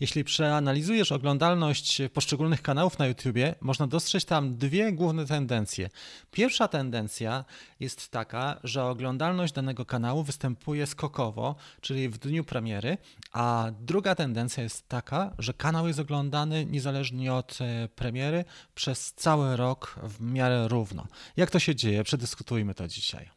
Jeśli przeanalizujesz oglądalność poszczególnych kanałów na YouTubie, można dostrzec tam dwie główne tendencje. Pierwsza tendencja jest taka, że oglądalność danego kanału występuje skokowo, czyli w dniu premiery, a druga tendencja jest taka, że kanał jest oglądany niezależnie od e, premiery przez cały rok w miarę równo. Jak to się dzieje? Przedyskutujmy to dzisiaj.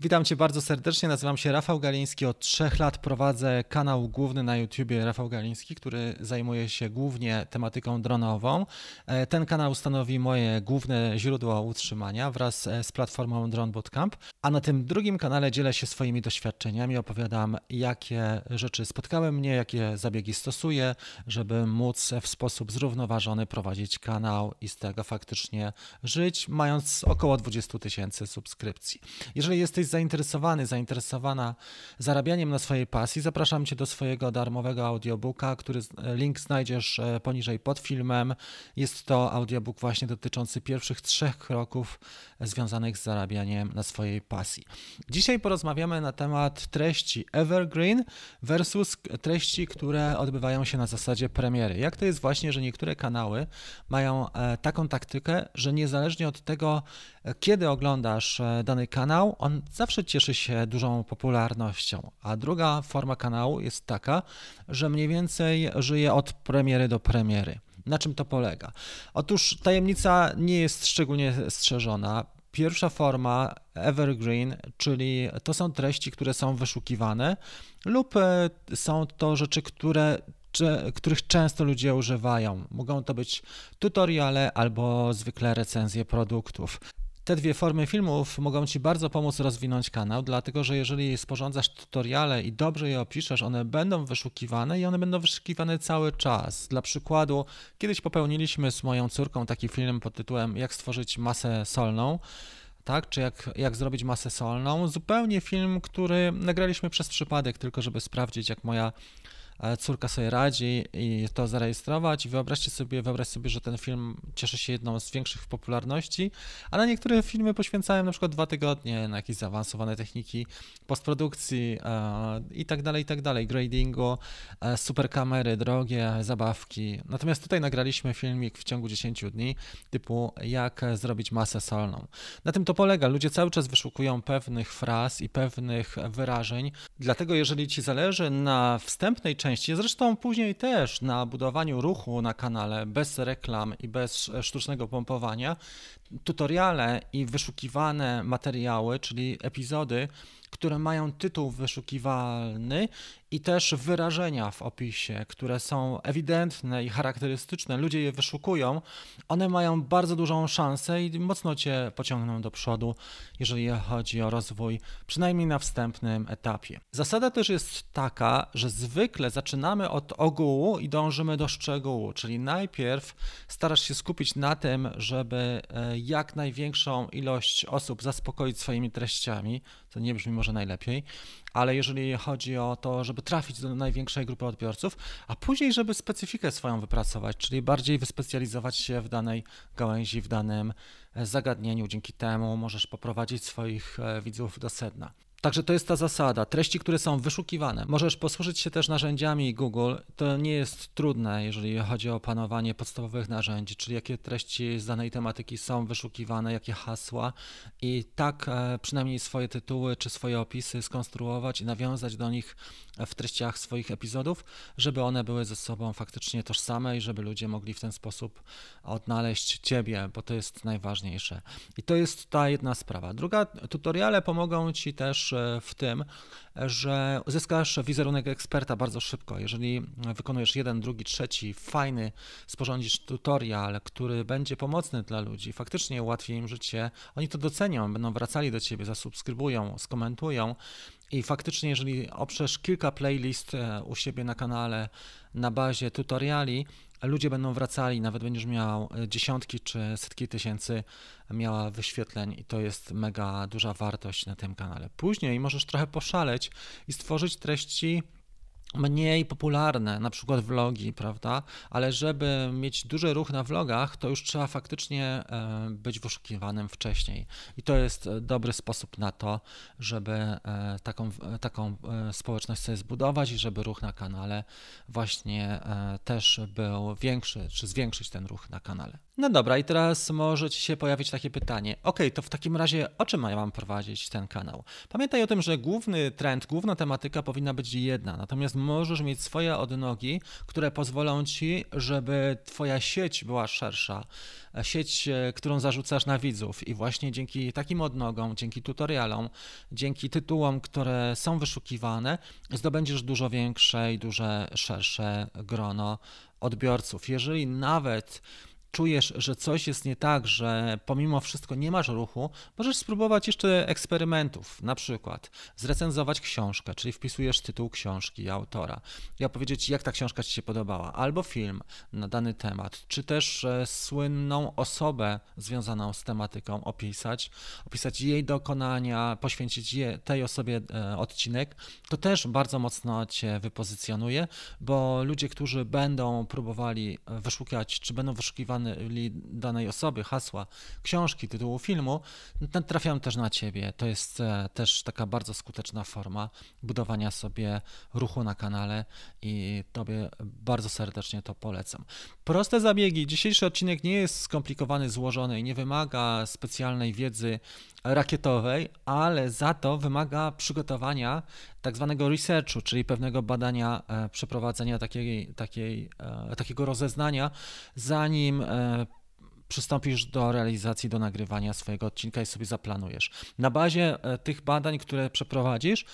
Witam Cię bardzo serdecznie, nazywam się Rafał Galiński. Od trzech lat prowadzę kanał główny na YouTubie Rafał Galiński, który zajmuje się głównie tematyką dronową. E, ten kanał stanowi moje główne źródło utrzymania wraz e, z platformą Drone Bootcamp, a na tym drugim kanale dzielę się swoimi doświadczeniami, opowiadam jakie rzeczy spotkały mnie, jakie zabiegi stosuję, żeby móc w sposób zrównoważony prowadzić kanał i z tego faktycznie żyć, mając około 20 tysięcy subskrypcji. Jeżeli jesteś zainteresowany, zainteresowana zarabianiem na swojej pasji, zapraszam Cię do swojego darmowego audiobooka, który link znajdziesz e, poniżej pod filmem. Jest to audiobook właśnie dotyczący pierwszych trzech kroków związanych z zarabianiem na swojej pasji. Dzisiaj porozmawiamy na temat treści evergreen versus treści, które odbywają się na zasadzie premiery. Jak to jest właśnie, że niektóre kanały mają e, taką taktykę, że niezależnie od tego, e, kiedy oglądasz dany kanał, on zawsze cieszy się dużą popularnością. A druga forma kanału jest taka, że mniej więcej żyje od premiery do premiery. Na czym to polega? Otóż tajemnica nie jest szczególnie strzeżona. Pierwsza forma evergreen, czyli to są treści, które są wyszukiwane, lub e, są to rzeczy, które których często ludzie używają. Mogą to być tutoriale albo zwykle recenzje produktów. Te dwie formy filmów mogą Ci bardzo pomóc rozwinąć kanał, dlatego że jeżeli sporządzasz tutoriale i dobrze je opiszesz, one będą wyszukiwane i one będą wyszukiwane cały czas. Dla przykładu, kiedyś popełniliśmy z moją córką taki film pod tytułem Jak stworzyć masę solną tak? Czy jak, jak zrobić masę solną. Zupełnie film, który nagraliśmy przez przypadek, tylko żeby sprawdzić, jak moja córka sobie radzi i to zarejestrować. I wyobraźcie sobie, wyobraź sobie, że ten film cieszy się jedną z większych popularności, a na niektóre filmy poświęcałem na przykład dwa tygodnie na jakieś zaawansowane techniki postprodukcji e, i tak dalej, i tak dalej, gradingu, e, super kamery, drogie zabawki. Natomiast tutaj nagraliśmy filmik w ciągu 10 dni, typu jak zrobić masę solną. Na tym to polega. Ludzie cały czas wyszukują pewnych fraz i pewnych wyrażeń, dlatego jeżeli ci zależy na wstępnej części części. Zresztą później też na budowaniu ruchu na kanale bez reklam i bez sztucznego pompowania, tutoriale i wyszukiwane materiały, czyli epizody, które mają tytuł wyszukiwalny i też wyrażenia w opisie, które są ewidentne i charakterystyczne, ludzie je wyszukują, one mają bardzo dużą szansę i mocno cię pociągną do przodu, jeżeli chodzi o rozwój, przynajmniej na wstępnym etapie. Zasada też jest taka, że zwykle zaczynamy od ogółu i dążymy do szczegółu, czyli najpierw starasz się skupić na tym, żeby e, jak największą ilość osób zaspokoić swoimi treściami, to nie brzmi może najlepiej, ale jeżeli chodzi o to, żeby trafić do największej grupy odbiorców, a później, żeby specyfikę swoją wypracować, czyli bardziej wyspecjalizować się w danej gałęzi, w danym zagadnieniu. Dzięki temu możesz poprowadzić swoich e, widzów do sedna. Także to jest ta zasada. Treści, które są wyszukiwane. Możesz posłużyć się też narzędziami Google. To nie jest trudne, jeżeli chodzi o opanowanie podstawowych narzędzi, czyli jakie treści z danej tematyki są wyszukiwane, jakie hasła i tak e, przynajmniej swoje tytuły czy swoje opisy skonstruować i nawiązać do nich w treściach swoich epizodów, żeby one były ze sobą faktycznie tożsame i żeby ludzie mogli w ten sposób odnaleźć Ciebie, bo to jest najważniejsze. I to jest ta jedna sprawa. Druga, tutoriale pomogą Ci też w tym, że uzyskasz wizerunek eksperta bardzo szybko. Jeżeli wykonujesz jeden, drugi, trzeci, fajny, sporządzisz tutorial, który będzie pomocny dla ludzi, faktycznie ułatwi im życie, oni to docenią, będą wracali do ciebie, zasubskrybują, skomentują. I faktycznie, jeżeli oprzesz kilka playlist e, u siebie na kanale na bazie tutoriali, ludzie będą wracali, nawet będziesz miał e, dziesiątki czy setki tysięcy miała wyświetleń i to jest mega duża wartość na tym kanale. Później możesz trochę poszaleć i stworzyć treści mniej popularne, na przykład vlogi, prawda? Ale żeby mieć duży ruch na vlogach, to już trzeba faktycznie e, być wyszukiwanym wcześniej. I to jest dobry sposób na to, żeby e, taką, taką e, społeczność sobie zbudować i żeby ruch na kanale właśnie też był większy, czy zwiększyć ten ruch na kanale. No dobra, i teraz może Ci się pojawić takie pytanie. Ok, to w takim razie o czym ja mam prowadzić ten kanał? Pamiętaj o tym, że główny trend, główna tematyka powinna być jedna, natomiast możesz mieć swoje odnogi, które pozwolą Ci, żeby Twoja sieć była szersza. Sieć, e, którą zarzucasz na widzów, i właśnie dzięki takim odnogom, dzięki tutorialom, dzięki tytułom, które są wyszukiwane, zdobędziesz dużo większe i duże szersze grono odbiorców. Jeżeli nawet czujesz, że coś jest nie tak, że pomimo wszystko nie masz ruchu, możesz spróbować jeszcze eksperymentów. Na przykład zrecenzować książkę, czyli wpisujesz tytuł książki autora i opowiedzieć, jak ta książka Ci się podobała, albo film na dany temat, czy też e, słynną osobę związaną z tematyką opisać, opisać jej dokonania, poświęcić je, tej osobie e, odcinek. To też bardzo mocno Cię wypozycjonuje, bo ludzie, którzy będą próbowali wyszukiwać, czy będą wyszukiwani danej osoby, hasła, książki, tytułu filmu, trafiają też na ciebie. To jest e, też taka bardzo skuteczna forma budowania sobie ruchu na kanale i tobie bardzo serdecznie to polecam. Proste zabiegi. Dzisiejszy odcinek nie jest skomplikowany, złożony i nie wymaga specjalnej wiedzy rakietowej, ale za to wymaga przygotowania tak zwanego researchu, czyli pewnego badania, e, przeprowadzenia takiej, takiej, e, takiego rozeznania, zanim e, przystąpisz do realizacji, do nagrywania swojego odcinka i sobie zaplanujesz. Na bazie tych badań, które przeprowadzisz,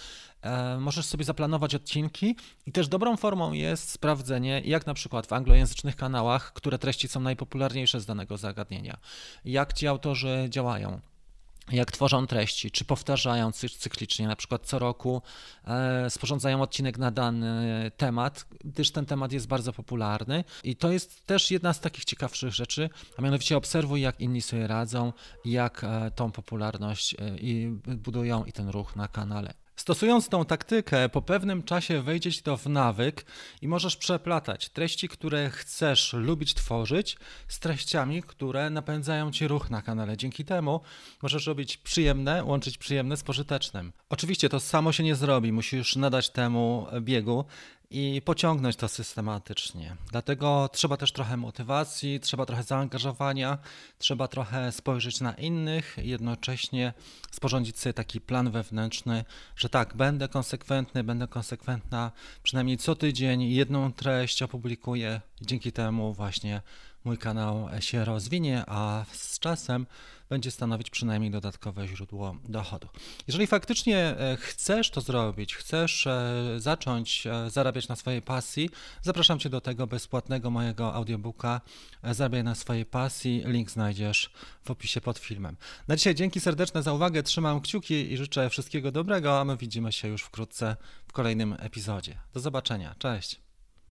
możesz sobie zaplanować odcinki i też dobrą formą jest sprawdzenie, jak na przykład w anglojęzycznych kanałach, które treści są najpopularniejsze z danego zagadnienia, jak ci autorzy działają jak tworzą treści, czy powtarzają cyklicznie, na przykład co roku e, sporządzają odcinek na dany temat, gdyż ten temat jest bardzo popularny i to jest też jedna z takich ciekawszych rzeczy, a mianowicie obserwuj jak inni sobie radzą, jak e, tą popularność e, budują i ten ruch na kanale. Stosując tą taktykę, po pewnym czasie wejdzie ci to w nawyk i możesz przeplatać treści, które chcesz lubić tworzyć, z treściami, które napędzają ci ruch na kanale. Dzięki temu możesz robić przyjemne, łączyć przyjemne z pożytecznym. Oczywiście to samo się nie zrobi, musisz nadać temu biegu i pociągnąć to systematycznie. Dlatego trzeba też trochę motywacji, trzeba trochę zaangażowania, trzeba trochę spojrzeć na innych i jednocześnie sporządzić sobie taki plan wewnętrzny, że tak, będę konsekwentny, będę konsekwentna, przynajmniej co tydzień jedną treść opublikuję i dzięki temu właśnie mój kanał się rozwinie, a z czasem będzie stanowić przynajmniej dodatkowe źródło dochodu. Jeżeli faktycznie e, chcesz to zrobić, chcesz e, zacząć e, zarabiać na swojej pasji, zapraszam Cię do tego bezpłatnego mojego audiobooka Zarabiaj na swojej pasji. Link znajdziesz w opisie pod filmem. Na dzisiaj dzięki serdeczne za uwagę, trzymam kciuki i życzę wszystkiego dobrego, a my widzimy się już wkrótce w kolejnym epizodzie. Do zobaczenia, cześć!